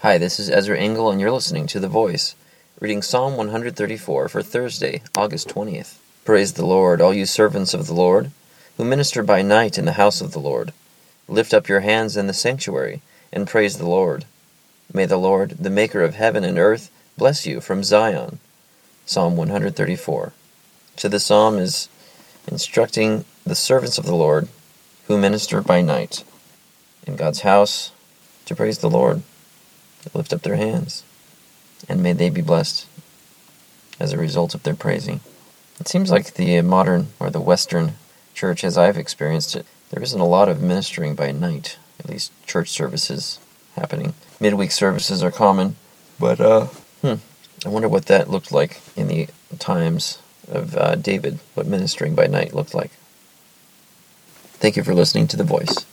Hi, this is Ezra Engel, and you're listening to The Voice, reading Psalm 134 for Thursday, August 20th. Praise the Lord, all you servants of the Lord, who minister by night in the house of the Lord. Lift up your hands in the sanctuary, and praise the Lord. May the Lord, the Maker of heaven and earth, bless you from Zion. Psalm 134. So the psalm is instructing the servants of the Lord who minister by night in God's house to praise the Lord, to lift up their hands, and may they be blessed as a result of their praising. It seems like the modern or the Western church, as I've experienced it, there isn't a lot of ministering by night, at least church services happening. Midweek services are common, but uh, hmm, I wonder what that looked like in the times of uh, David, what ministering by night looked like. Thank you for listening to The Voice.